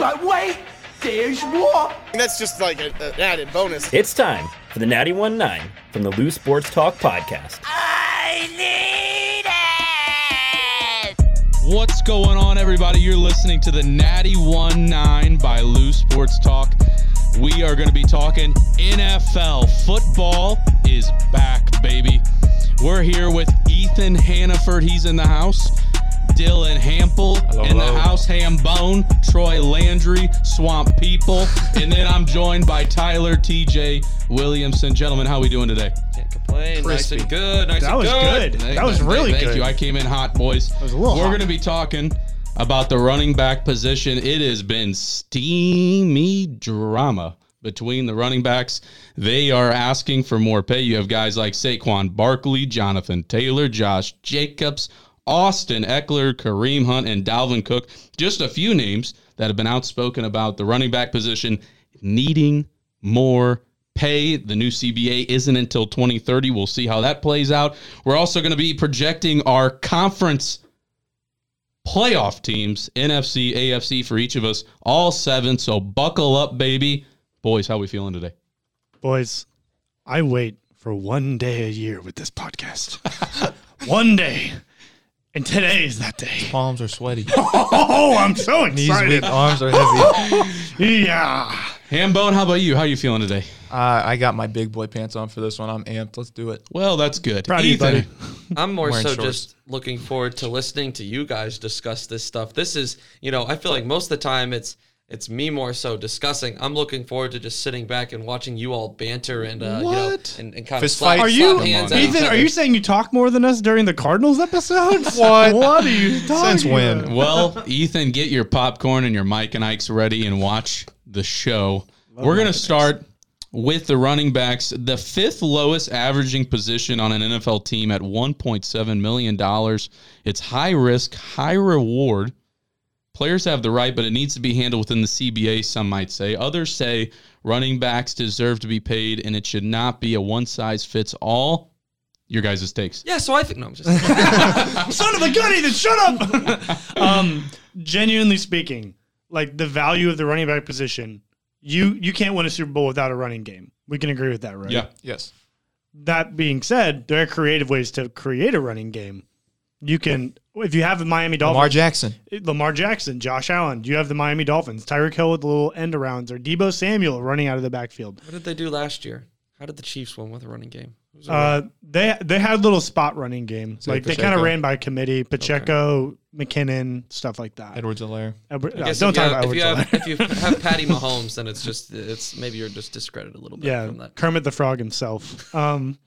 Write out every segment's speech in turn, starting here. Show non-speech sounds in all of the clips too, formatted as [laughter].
But wait, there's more. That's just like a, an added bonus. It's time for the Natty One Nine from the Loose Sports Talk podcast. I need it. What's going on, everybody? You're listening to the Natty One Nine by Lou Sports Talk. We are going to be talking NFL. Football is back, baby. We're here with Ethan Hannaford. He's in the house. Dylan Hampel in the house. Hambone, Troy Landry, Swamp People, and then I'm joined by Tyler T.J. Williamson. Gentlemen, how are we doing today? Can't complain. Nice and good. Nice That and was good. good. That was really Thank good. Thank you. I came in hot, boys. was a little We're hot. going to be talking about the running back position. It has been steamy drama between the running backs. They are asking for more pay. You have guys like Saquon Barkley, Jonathan Taylor, Josh Jacobs, Austin Ekeler, Kareem Hunt, and Dalvin Cook. Just a few names that have been outspoken about the running back position needing more pay. The new CBA isn't until 2030. We'll see how that plays out. We're also going to be projecting our conference playoff teams, NFC, AFC for each of us, all seven. So buckle up, baby. Boys, how we feeling today? Boys, I wait for one day a year with this podcast. [laughs] one day. And today is that day. Palms are sweaty. [laughs] Oh, I'm so Knees excited. weak, arms are heavy. [laughs] Yeah. Hambone, how about you? How are you feeling today? Uh, I got my big boy pants on for this one. I'm amped. Let's do it. Well, that's good. Proud of you, buddy. I'm more Wearing so shorts. just looking forward to listening to you guys discuss this stuff. This is, you know, I feel like most of the time it's it's me more so discussing. I'm looking forward to just sitting back and watching you all banter and uh, you know and, and kind Fist of slap, fight? Are you, slap hands at each Ethan, are you saying you talk more than us during the Cardinals episodes? [laughs] What? What are you talking about Since when? about? Well, Ethan, get your popcorn and your Mike and Ike's ready and watch the show. We're going to start with the running backs, the fifth lowest averaging position on an NFL team at $1.7 million. It's high risk, high reward. Players have the right, but it needs to be handled within the CBA, some might say. Others say running backs deserve to be paid and it should not be a one size fits all. Your guys' takes. Yeah, so I think no, I'm just [laughs] Son of a gun, Ethan, shut up. [laughs] um, genuinely speaking, like the value of the running back position, you you can't win a Super Bowl without a running game. We can agree with that, right? Yeah. Yes. That being said, there are creative ways to create a running game. You can, if you have the Miami Dolphins, Lamar Jackson. Lamar Jackson, Josh Allen, do you have the Miami Dolphins, Tyreek Hill with the little end arounds, or Deebo Samuel running out of the backfield. what did they do last year? How did the Chiefs win with a running game? Uh, they they had little spot running game, Say like they kind of ran by committee. Pacheco, McKinnon, stuff like that. Edwards Helaire. Edward- I uh, don't talk have, about if you Edwards have Helaire. if you have [laughs] Patty Mahomes, then it's just it's maybe you're just discredited a little bit yeah, from that. Kermit the Frog himself. Um,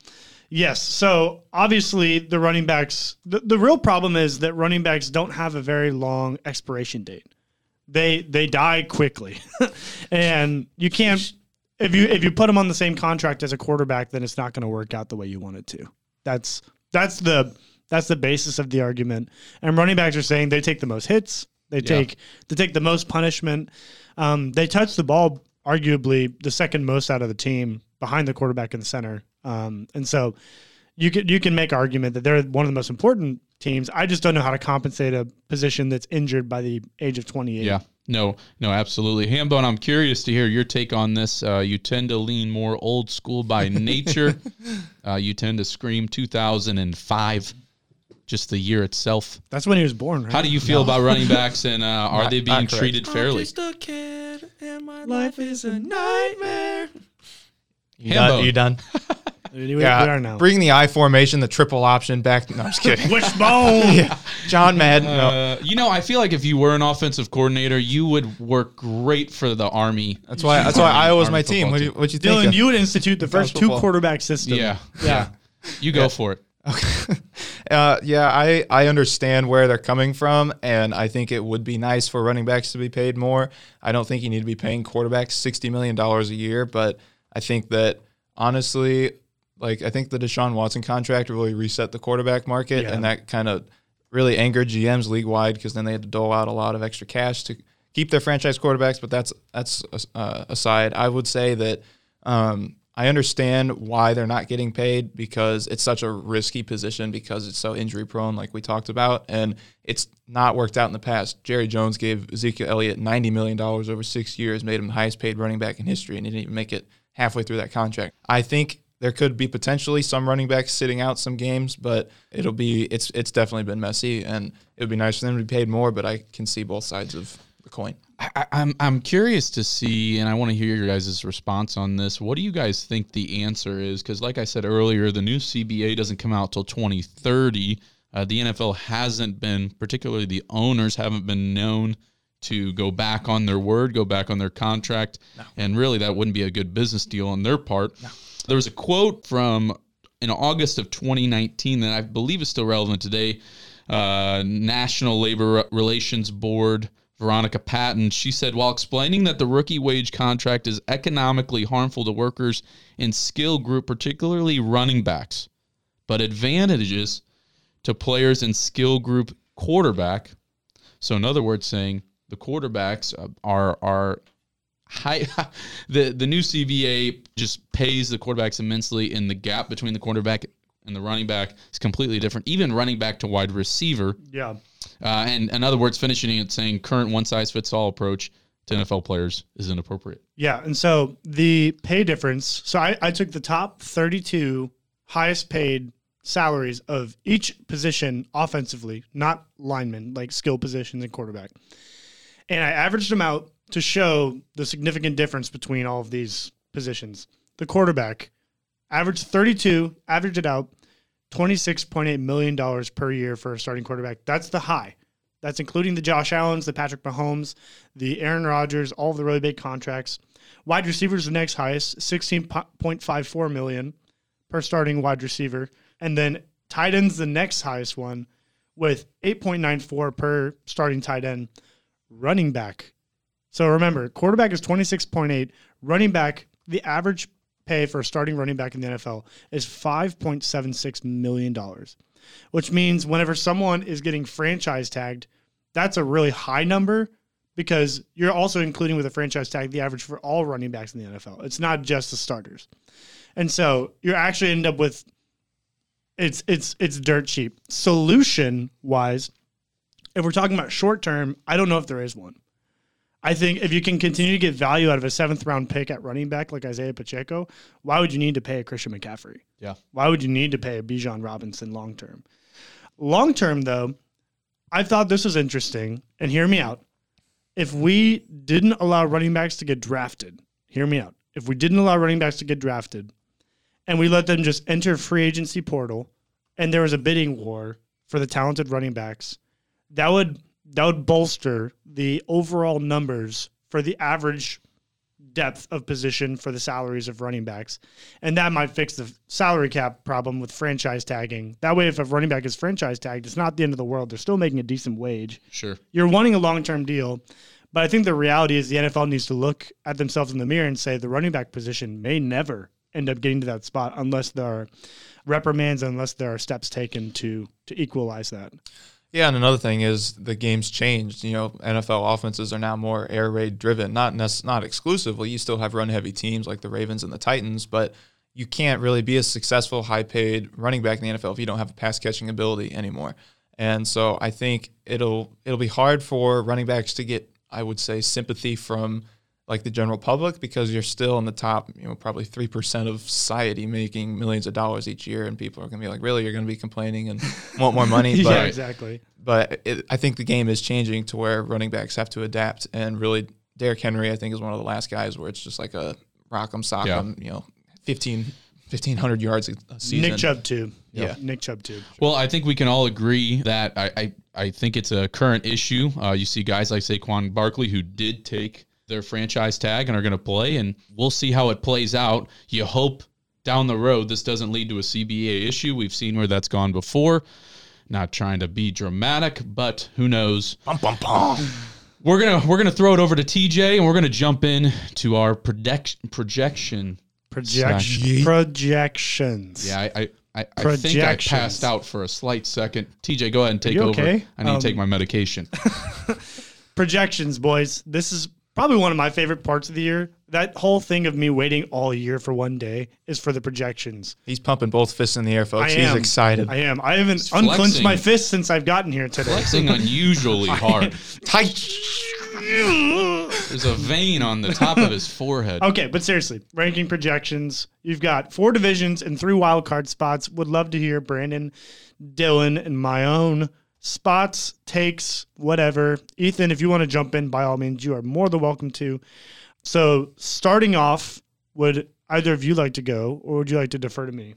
yes. So obviously the running backs. The, the real problem is that running backs don't have a very long expiration date. They they die quickly, [laughs] and you can't. If you if you put them on the same contract as a quarterback, then it's not going to work out the way you want it to. That's that's the that's the basis of the argument. And running backs are saying they take the most hits, they take they take the most punishment. Um, they touch the ball arguably the second most out of the team behind the quarterback and the center. Um, and so you can you can make argument that they're one of the most important teams. I just don't know how to compensate a position that's injured by the age of 28. Yeah. No, no, absolutely. Hambone, I'm curious to hear your take on this. Uh, you tend to lean more old school by [laughs] nature. uh, you tend to scream 2005, just the year itself. That's when he was born, right? How do you feel about running [laughs] backs and uh, are Not- they being not correct. treated fairly? just a kid, and my life is a nightmare. You Hambo. done? You done? We, [laughs] we Yeah. are now. Bring the I formation, the triple option back. No, I'm just kidding. [laughs] [laughs] Wishbone. yeah. John Madden. no. Uh, you know, I feel like if you were an offensive coordinator, you would work great for the Army. That's why. That's why Iowa's my Army team. football What do you, what you think? Dylan, you would institute the first two football. quarterback system. Yeah. Yeah. You go for it. uh, yeah, I, I understand where they're coming from, and I think it would be nice for running backs to be paid more. I don't think you need to be paying quarterbacks $60 million a year, but I think that honestly, like, I think the Deshaun Watson contract really reset the quarterback market, Yeah. and that kind of really angered GMs league wide because then they had to dole out a lot of extra cash to keep their franchise quarterbacks. But that's that's uh, aside. I would say that um, I understand why they're not getting paid because it's such a risky position because it's so injury prone, like we talked about, and it's not worked out in the past. Jerry Jones gave Ezekiel Elliott $90 million over six years, made him the highest paid running back in history, and he didn't even make it halfway through that contract. I think there could be potentially some running backs sitting out some games, but it'll be it's it's definitely been messy, and it would be nice for them to be paid more. But I can see both sides of the coin. I, I'm I'm curious to see, and I want to hear your guys' response on this. What do you guys think the answer is? Because, like I said earlier, the new CBA doesn't come out till 2030. Uh, the NFL hasn't been, particularly the owners, haven't been known to go back on their word, go back on their contract, and really that wouldn't be a good business deal on their part. There was a quote from in August of 2019 that I believe is still relevant today. Uh, National Labor Relations Board Veronica Patton, she said, while explaining that the rookie wage contract is economically harmful to workers in skill group, particularly running backs, but advantages to players in skill group quarterback. So, in other words, saying the quarterbacks uh, are are high. [laughs] the the new CBA just pays the quarterbacks immensely, and the gap between the quarterback and the running back is completely different. Even running back to wide receiver. Yeah. Uh, and in other words, finishing it saying current one size fits all approach to NFL players is inappropriate. Yeah. And so the pay difference. So I, I took the top 32 highest paid salaries of each position offensively, not linemen, like skill positions and quarterback. And I averaged them out to show the significant difference between all of these positions. The quarterback averaged 32, averaged it out, $26.8 million per year for a starting quarterback. That's the high. That's including the Josh Allens, the Patrick Mahomes, the Aaron Rodgers, all of the really big contracts. Wide receivers the next highest, 16.54 million per starting wide receiver. And then tight ends the next highest one with 8.94 per starting tight end. Running back. So remember, quarterback is 26.8, running back the average pay for a starting running back in the NFL is $5.76 million, which means whenever someone is getting franchise tagged, that's a really high number because you're also including with a franchise tag the average for all running backs in the NFL. It's not just the starters. And so you actually end up with it's it's it's dirt cheap. Solution wise, if we're talking about short term, I don't know if there is one. I think if you can continue to get value out of a seventh round pick at running back like Isaiah Pacheco, why would you need to pay a Christian McCaffrey? Yeah. Why would you need to pay a Bijan Robinson long term? Long term, though, I thought this was interesting, and hear me out. If we didn't allow running backs to get drafted, hear me out. If we didn't allow running backs to get drafted, and we let them just enter free agency portal, and there was a bidding war for the talented running backs, that would that would bolster the overall numbers for the average depth of position for the salaries of running backs. And that might fix the salary cap problem with franchise tagging. That way, if a running back is franchise tagged, it's not the end of the world. They're still making a decent wage. Sure. You're wanting a long term deal. But I think the reality is the NFL needs to look at themselves in the mirror and say the running back position may never end up getting to that spot unless there are reprimands, unless there are steps taken to to equalize that. Yeah, and another thing is the game's changed. You know, NFL offenses are now more air raid driven. Not nec- not exclusively. You still have run heavy teams like the Ravens and the Titans, but you can't really be a successful, high paid running back in the NFL if you don't have a pass catching ability anymore. And so I think it'll it'll be hard for running backs to get, I would say, sympathy from like the general public because you're still in the top, you know, probably three percent of society making millions of dollars each year, and people are going to be like, really, you're going to be complaining and [laughs] want more money. [laughs] But yeah, exactly. but it, I think the game is changing to where running backs have to adapt. And really, Derrick Henry, I think, is one of the last guys where it's just like a rock'em sock'em, you know, 15, 1,500 yards a a season. Nick Chubb too. Yeah. Nick Chubb too. Well, I think we can all agree that I, I, I think it's a current issue. Uh, you see guys like Saquon Barkley who did take their franchise tag and are going to play, and we'll see how it plays out. You hope down the road this doesn't lead to a CBA issue. We've seen where that's gone before. Not trying to be dramatic, but who knows? We're gonna we're gonna throw it over to TJ, and we're gonna jump in to our predict, projection. Projection, projections. Yeah, I I, I, I think I passed out for a slight second. TJ, go ahead and take you over. okay? I need Um, to take my medication. [laughs] projections, boys. This is probably one of my favorite parts of the year. that whole thing of me waiting all year for one day is for the projections. He's pumping both fists in the air, I folks. am He's excited. I am. I haven't flexing. unclenched my fist since I've gotten here today. Flexing unusually [laughs] hard. Tight. There's a vein on the top of his forehead. [laughs] Okay, but seriously, ranking projections. You've got four divisions and three wild card spots. Would love to hear Brandon, Dylan, and my own spots, takes, whatever. Ethan, if you want to jump in, by all means, you are more than welcome to. So, starting off, would either of you like to go, or would you like to defer to me?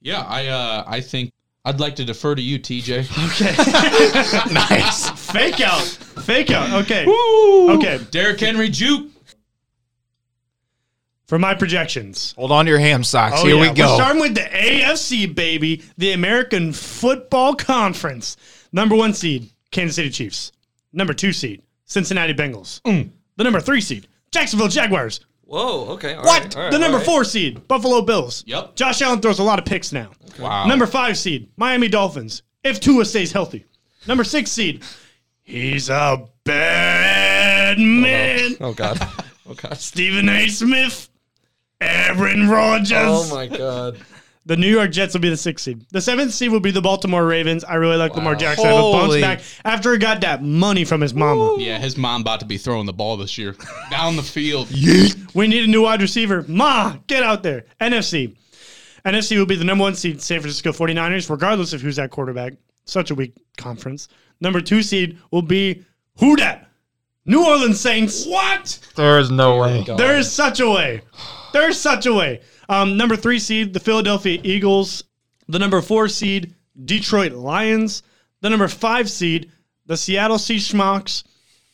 Yeah, I uh, I think I'd like to defer to you, TJ. [laughs] Okay. [laughs] nice. Fake out, fake out. Okay, Woo! okay. Derrick Henry juke. For my projections, Hold on to your ham socks. Oh, Here yeah. we go. We're starting with the AFC, baby, the American Football Conference. Number one seed, Kansas City Chiefs. Number two seed, Cincinnati Bengals. Mm. The number three seed, Jacksonville Jaguars. Whoa. Okay. all What? right, all right, the number all right. four seed, Buffalo Bills. Yep. Josh Allen throws a lot of picks now. Wow. Number five seed, Miami Dolphins. If Tua stays healthy. Number six seed, he's a bad man. Oh God. Oh [laughs] God. Stephen A. Smith. Aaron Rodgers. Oh my God. The New York Jets will be the sixth seed. The seventh seed will be the Baltimore Ravens. I really like Lamar Jackson. I have a bounce Holy- back after he got that money from his mama. Yeah, his mom about to be throwing the ball this year [laughs] down the field. We need a new wide receiver. Ma, get out there. NFC. NFC will be the number one seed, San Francisco 49ers, regardless of who's at quarterback. Such a weak conference. Number two seed will be who dat? New Orleans Saints. What? There is no way. There is such a way. There is such a way. Um, number three seed, the Philadelphia Eagles. The number four seed, Detroit Lions. The number five seed, the Seattle Sea Schmucks.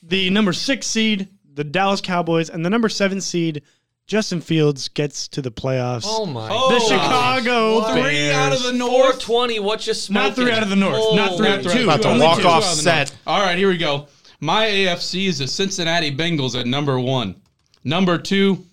The number six seed, the Dallas Cowboys. And the number seven seed, Justin Fields gets to the playoffs. Oh my. the Chicago What? Bears. Three out of the north. 420. What you smoking? Not three out of the north. Not three out of the Holy- two. About to walk off out of the set. All right, here we go. My AFC is the Cincinnati Bengals at number one. Number two,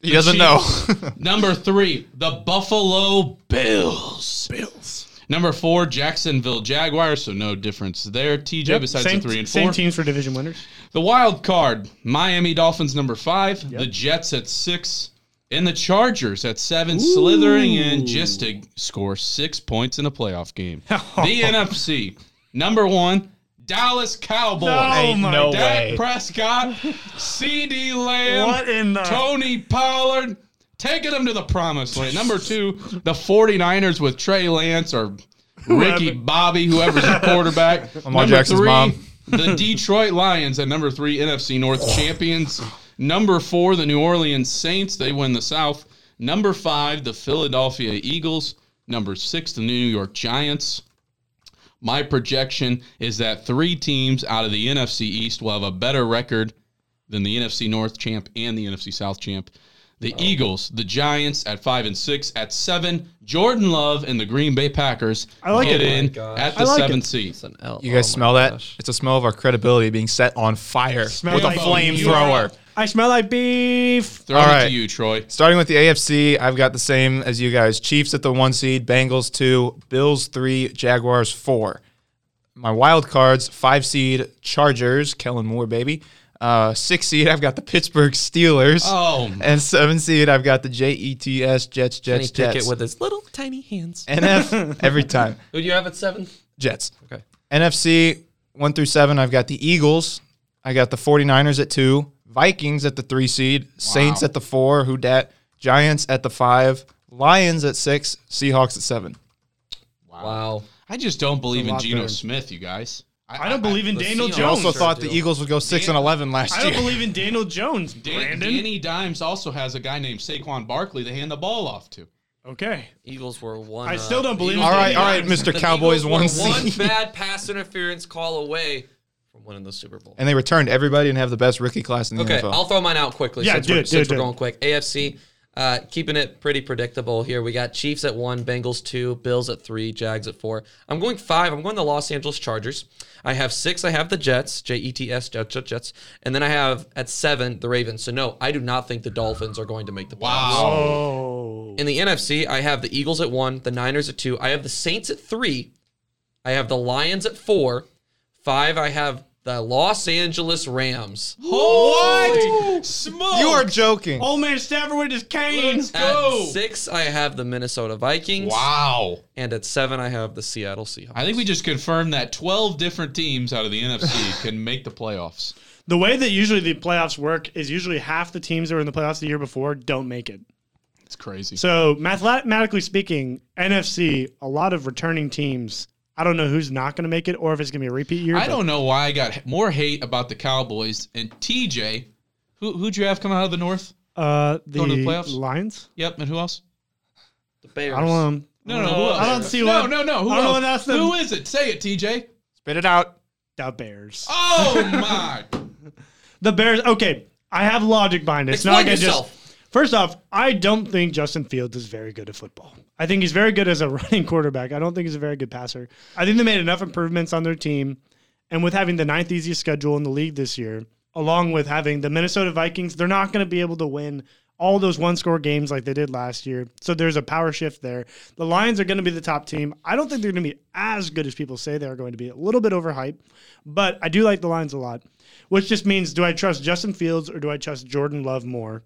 He doesn't know. [laughs] number three, the Buffalo Bills. Bills. Number four, Jacksonville Jaguars. So no difference there. TJ Yep, besides same, the three and four. same four. teams for division winners. The wild card, Miami Dolphins number five, the Jets at six, and the Chargers at seven, slithering in just to score six points in a playoff game. [laughs] the NFC, number one, Dallas Cowboys. No, Ain't my no God. way. Dak Prescott, CeeDee Lamb, What in the- Tony Pollard, taking them to the promised land. Number two, the 49ers with Trey Lance or Ricky Bobby, whoever's the [laughs] quarterback. Lamar number Jackson's three, mom. the Detroit Lions at number three, NFC North champions. Number four, the New Orleans Saints. They win the South. Number five, the Philadelphia Eagles. Number six, the New York Giants. My projection is that three teams out of the NFC East will have a better record than the NFC North champ and the NFC South champ. The Eagles, the Giants at five and six, at seven, Jordan Love and the Green Bay Packers I like get it. in Oh at the like seventh seed. L. You guys Oh my smell that? It's a smell of our credibility being set on fire Smell with a like- flamethrower. I smell like beef. Throwing All it right. to you, Troy. Starting with the AFC, I've got the same as you guys. Chiefs at the one seed, Bengals two, Bills three, Jaguars four. My wild cards, five seed Chargers, Kellen Moore, baby. Uh, six seed, I've got the Pittsburgh Steelers. Oh, And seven seed, I've got the Jets, Jets, Kenny Jets, Pickett Jets. with his little tiny hands. NF [laughs] every time. Who do you have at seven? Jets. Okay. NFC one through seven, I've got the Eagles. I got the 49ers at two, Vikings at the three seed, Saints at the four, who dat, Giants at the five, Lions at six, Seahawks at seven. Wow. I just don't believe in lot Geno there. Smith, you guys. I don't believe in Daniel Seahawks I Jones. also Sure thought do. the Eagles would go six and eleven last year. I don't year. believe in Daniel Jones, Dan- Brandon. Danny Dimes also has a guy named Saquon Barkley to hand the ball off to. Okay. Eagles were one. I uh, still don't believe in all right, Danny all right, Mr. the Cowboys one one bad pass interference call away from winning the Super Bowl. and they returned everybody and have the best rookie class in the Okay, NFL. Okay, I'll throw mine out quickly. Yeah, since do we're, it, do since it, we're do it. quick. AFC, uh, keeping it pretty predictable here. We got Chiefs at one, Bengals two, Bills at three, Jags at four. I'm going five. I'm going the Los Angeles Chargers. I have six. I have the Jets, J E T S, Jets, Jets, Jets, and then I have at seven the Ravens. So no, I do not think the Dolphins are going to make the playoffs. Oh. In the NFC, I have the Eagles at one, the Niners at two. I have the Saints at three. I have the Lions at four. Five, I have the Los Angeles Rams. Holy smoke! You are joking. Old man Stafford with his cane. Let's go. At six, I have the Minnesota Vikings. Wow. And at seven, I have the Seattle Seahawks. I think we just confirmed that 12 different teams out of the NFC [laughs] can make the playoffs. The way that usually the playoffs work is usually half the teams that were in the playoffs the year before don't make it. It's crazy. So mathematically speaking, NFC, a lot of returning teams. I don't know who's not going to make it or if it's going to be a repeat year. I but don't know why I got more hate about the Cowboys and TJ. Who who'd you have coming out of the North? Uh, the, Going to the playoffs? Lions. Yep, and who else? the Bears. I don't want them. No, no, who else? I don't see no, what. no, no. Who I don't know else? else them- Who is it? Say it, TJ. Spit it out. The Bears. Oh my! [laughs] The Bears. Okay, I have logic behind it. It's not Explain like I yourself. just. First off, I don't think Justin Fields is very good at football. I think he's very good as a [laughs] running quarterback. I don't think he's a very good passer. I think they made enough improvements on their team, and with having the ninth easiest schedule in the league this year, along with having the Minnesota Vikings, they're not going to be able to win all those one score games like they did last year. So there's a power shift there. The Lions are going to be the top team. I don't think they're going to be as good as people say they're going to be. A little bit overhyped, but I do like the Lions a lot, which just means do I trust Justin Fields or do I trust Jordan Love more?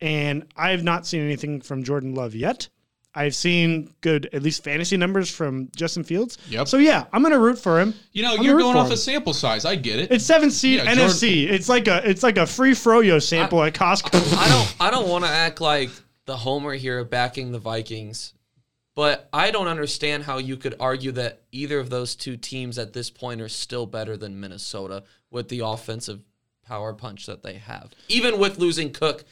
And I have not seen anything from Jordan Love yet. I've seen good, at least fantasy numbers from Justin Fields. Yep. So yeah, I'm going to root for him. You know, I'm you're gonna root going for off him. a sample size. I get it. It's seven seed Yeah, Jordan- NFC. It's like a it's like a free froyo sample at Costco. I don't I don't want to act like the homer here backing the Vikings, but I don't understand how you could argue that either of those two teams at this point are still better than Minnesota with the offensive power punch that they have. Even with losing Cook,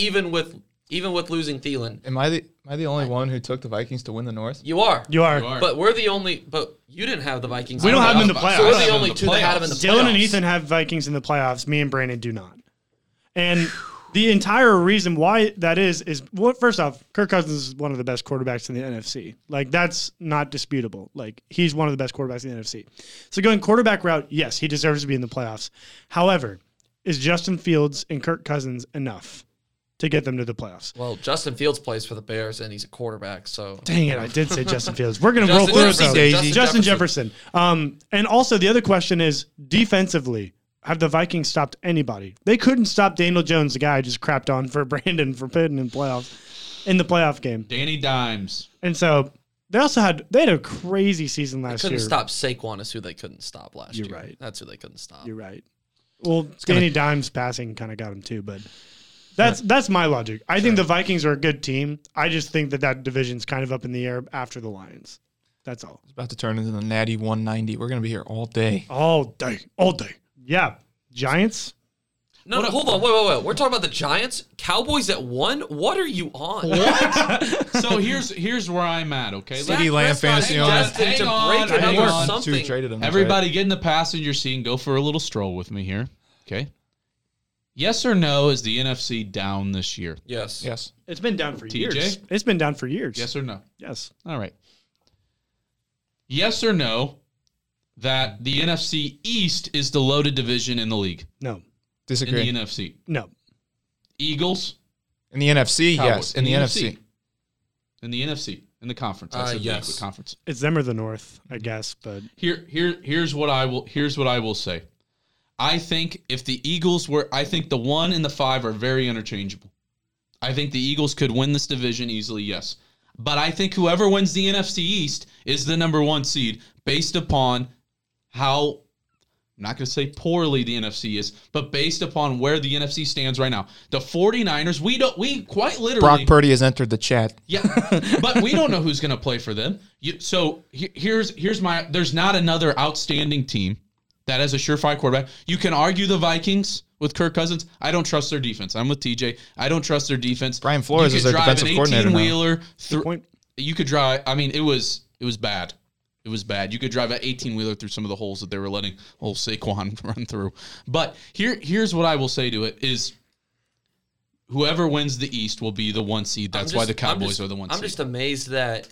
even with even with losing Thielen. Am I the am I the only one who took the Vikings to win the North? You are. You are. You are. But we're the only but you didn't have the Vikings. We don't in have them in the playoffs. So we're playoffs. the only two that had them in the playoffs. Dylan and. Ethan have Vikings in the playoffs. Me and Brandon do not. And the entire reason why that is is what first off, Kirk Cousins is one of the best quarterbacks in the NFC. Like that's not disputable. Like he's one of the best quarterbacks in the NFC. So going quarterback route, yes, he deserves to be in the playoffs. However, is Justin Fields and Kirk Cousins enough to get them to the playoffs? Well, Justin Fields plays for the Bears and he's a quarterback, so Dang it, I did say [laughs] Justin Fields. We're gonna roll through it Jefferson, though. Daisy. Justin, Jefferson. Jefferson. Um, and also the other question is defensively, have the Vikings stopped anybody? They couldn't stop Daniel Jones, the guy I just crapped on for [laughs] Brandon for pitting in playoffs in the playoff game. Danny Dimes. And so they also had they had a crazy season last year. They couldn't year. stop Saquon is who they couldn't stop last You're year. right. That's who they couldn't stop. You're right. Well, Danny Dimes passing kind of got him too, but that's that's my logic. I think the Vikings are a good team. I just think that that division's kind of up in the air after the Lions. That's all. It's about to turn into the Natty 190. We're gonna be here all day. All day, all day. Yeah, Giants. No, no, hold on, wait, wait, wait. We're talking about the Giants, Cowboys at one. What are you on? What? So here's here's where I'm at. Okay, CeeDee Dak Lamb Prescott fantasy is owner. destined Hang to on, break hang another on. Two something. traded him. Everybody get in the passenger seat and go for a little stroll with me here. Okay. Yes or no is the NFC down this year? Yes. Yes. It's been down for TJ? years. It's been down for years. Yes or no? Yes. All right. Yes or no that the NFC East is the loaded division in the league No. in Disagree. the NFC. No. Eagles, In the NFC, Cowboys. yes. In the NFC. In the NFC, in the conference. I Uh, said yes. conference. It's them or the North, I guess. But Here, here, here's what I will. Here's what I will say. I think if the Eagles were, I think the one and the five are very interchangeable. I think the Eagles could win this division easily, yes. But I think whoever wins the NFC East is the number one seed based upon how. I'm not going to say poorly the NFC is, but based upon where the NFC stands right now. The 49ers, we don't, we quite literally. Brock Purdy has entered the chat. Yeah, but we don't know who's going to play for them. You, so here's here's my. There's not another outstanding team that has a surefire quarterback. You can argue the Vikings with Kirk Cousins. I don't trust their defense. I'm with TJ. I don't trust their defense. Brian Flores is could their drive defensive an coordinator now. 18 wheeler through. point. You could drive. I mean, it was it was bad. It was bad. You could drive an 18 wheeler through some of the holes that they were letting old Saquon [laughs] run through. But here here's what I will say to it is. Whoever wins the East will be the one seed. I'm That's why the Cowboys just- are the one seed. I'm seed. just amazed that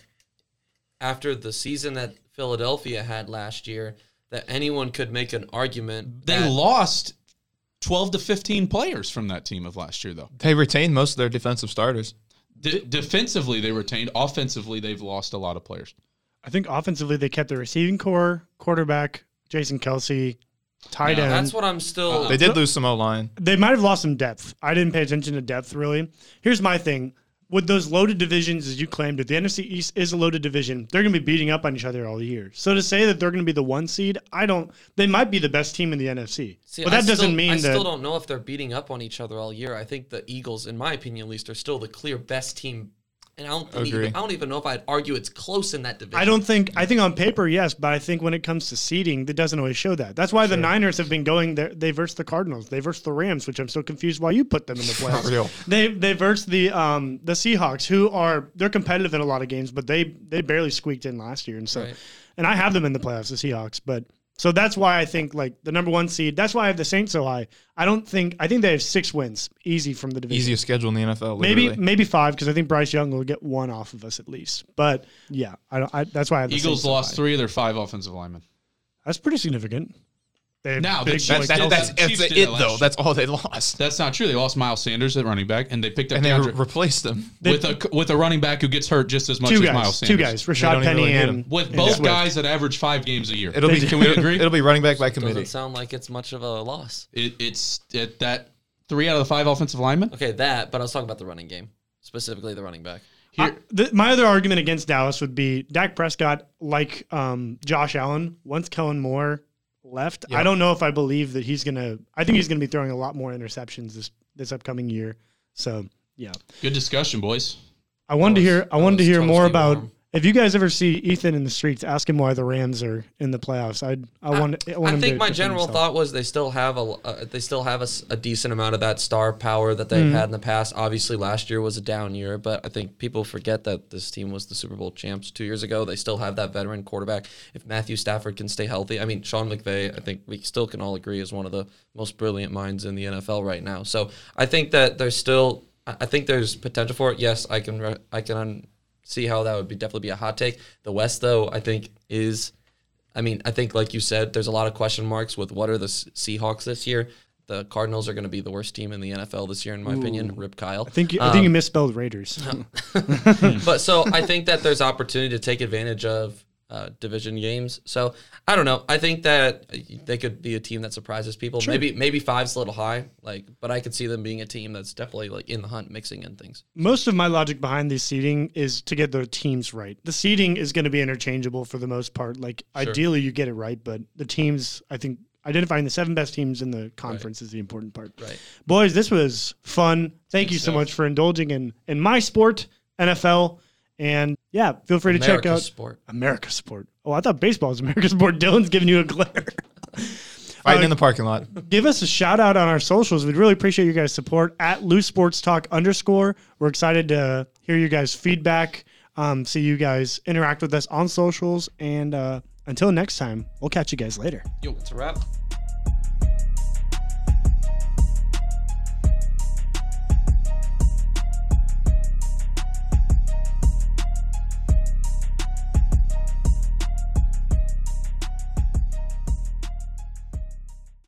after the season that Philadelphia had last year, that anyone could make an argument. They that- lost 12 to 15 players from that team of last year, though. They retained most of their defensive starters. De- defensively, they retained. Offensively, they've lost a lot of players. I think offensively they kept the receiving core, quarterback, Jason Kelce, tight Yeah, end. that's what I'm still. They did lose some O line. they might have lost some depth. I didn't pay attention to depth really. Here's my thing. With those loaded divisions, as you claimed, if the NFC East is a loaded division, they're going to be beating up on each other all year. So to say that they're going to be the one seed, I don't. They might be the best team in the NFC, See, but that doesn't mean I that. still don't know if they're beating up on each other all year. I think the Eagles, in my opinion at least, are still the clear best team. And I don't Agree. even, I don't even know if I'd argue it's close in that division. I don't think. I think on paper, yes, but I think when it comes to seeding, that doesn't always show that. That's why the Niners have been going there. They versed the Cardinals. They versed the Rams, which I'm so confused why you put them in the [laughs] playoffs. real. They they versed the um the Seahawks, who are they're competitive in a lot of games, but they they barely squeaked in last year, and so Right. and I have them in the playoffs, the Seahawks, but. So that's why I think like the number one seed. That's why I have the Saints so high. I don't think I think they have six wins, easy from the division. Easiest schedule in the NFL. Maybe literally. maybe five because I think Bryce Young will get one off of us at least. But yeah, I don't. I, that's why I have the Eagles Saints so lost high. three of their five offensive linemen. That's pretty significant. They Now, the big Chiefs- boys. That, that, that's that's it though. year. That's all they lost, That's not true. They lost Miles Sanders at running back, and they picked up and they re- replaced them. with a with a running back who gets hurt just as much two as guys, Miles two Sanders. guys, Rashaad Penny really and. With both Swift. guys that average five games a year. It'll be. Can we agree? It'll be running back by commitment. It Doesn't committee. sound like it's much of a loss. It, it's it, that three out of the five offensive linemen. Okay, that, but I was talking about the running game, specifically the running back. I- the, my other argument against Dallas would be Dak Prescott, like um, Josh Allen, once Kellen Moore left. I don't know if I believe that he's gonna. I think he's gonna be throwing a lot more interceptions this this upcoming year. So yeah, Good discussion, boys. I wanted to hear. I wanted to hear more about. warm. If you guys ever see Ethan in the streets, ask him why the Rams are in the playoffs. I I want. I, want I think my general himself. thought was they still have a uh, they still have a, a decent amount of that star power that they've had in the past. Obviously, last year was a down year, but I think people forget that this team was the Super Bowl champs two years ago. They still have that veteran quarterback. If Matthew Stafford can stay healthy, I mean Sean McVay, I think we still can all agree is one of the most brilliant minds in the NFL right now. So I think that there's still I think there's potential for it. Yes, I can I can see how that would be definitely be a hot take. The West though, I think is I mean, I think like you said, there's a lot of question marks with what are the Seahawks this year. The Cardinals are going to be the worst team in the NFL this year, in my opinion. Rip Kyle. I think you- I Um, think you misspelled Raiders. [laughs] but so I think that there's opportunity to take advantage of uh, division games. So I don't know. I think that they could be a team that surprises people. Maybe maybe five's a little high, like, but I could see them being a team that's definitely like in the hunt, mixing in things. Most of my logic behind the seeding is to get the teams right. The seeding is going to be interchangeable for the most part. Like ideally, you get it right, but the teams, I think, identifying the seven best teams in the conference is the important part. Right. Boys, this was fun. Thank you so much for indulging in in my sport, NFL, and yeah, feel free to check America's out sport. America's sport. Oh, I thought baseball was America's sport. [laughs] Dylan's giving you a glare. [laughs] Fighting Uh, in the parking lot. give us a shout out on our socials. We'd really appreciate you guys' support at Loose Sports Talk underscore. We're excited to hear you guys' feedback, um, see you guys interact with us on socials, and uh, until next time, we'll catch you guys later. Yo, it's a wrap.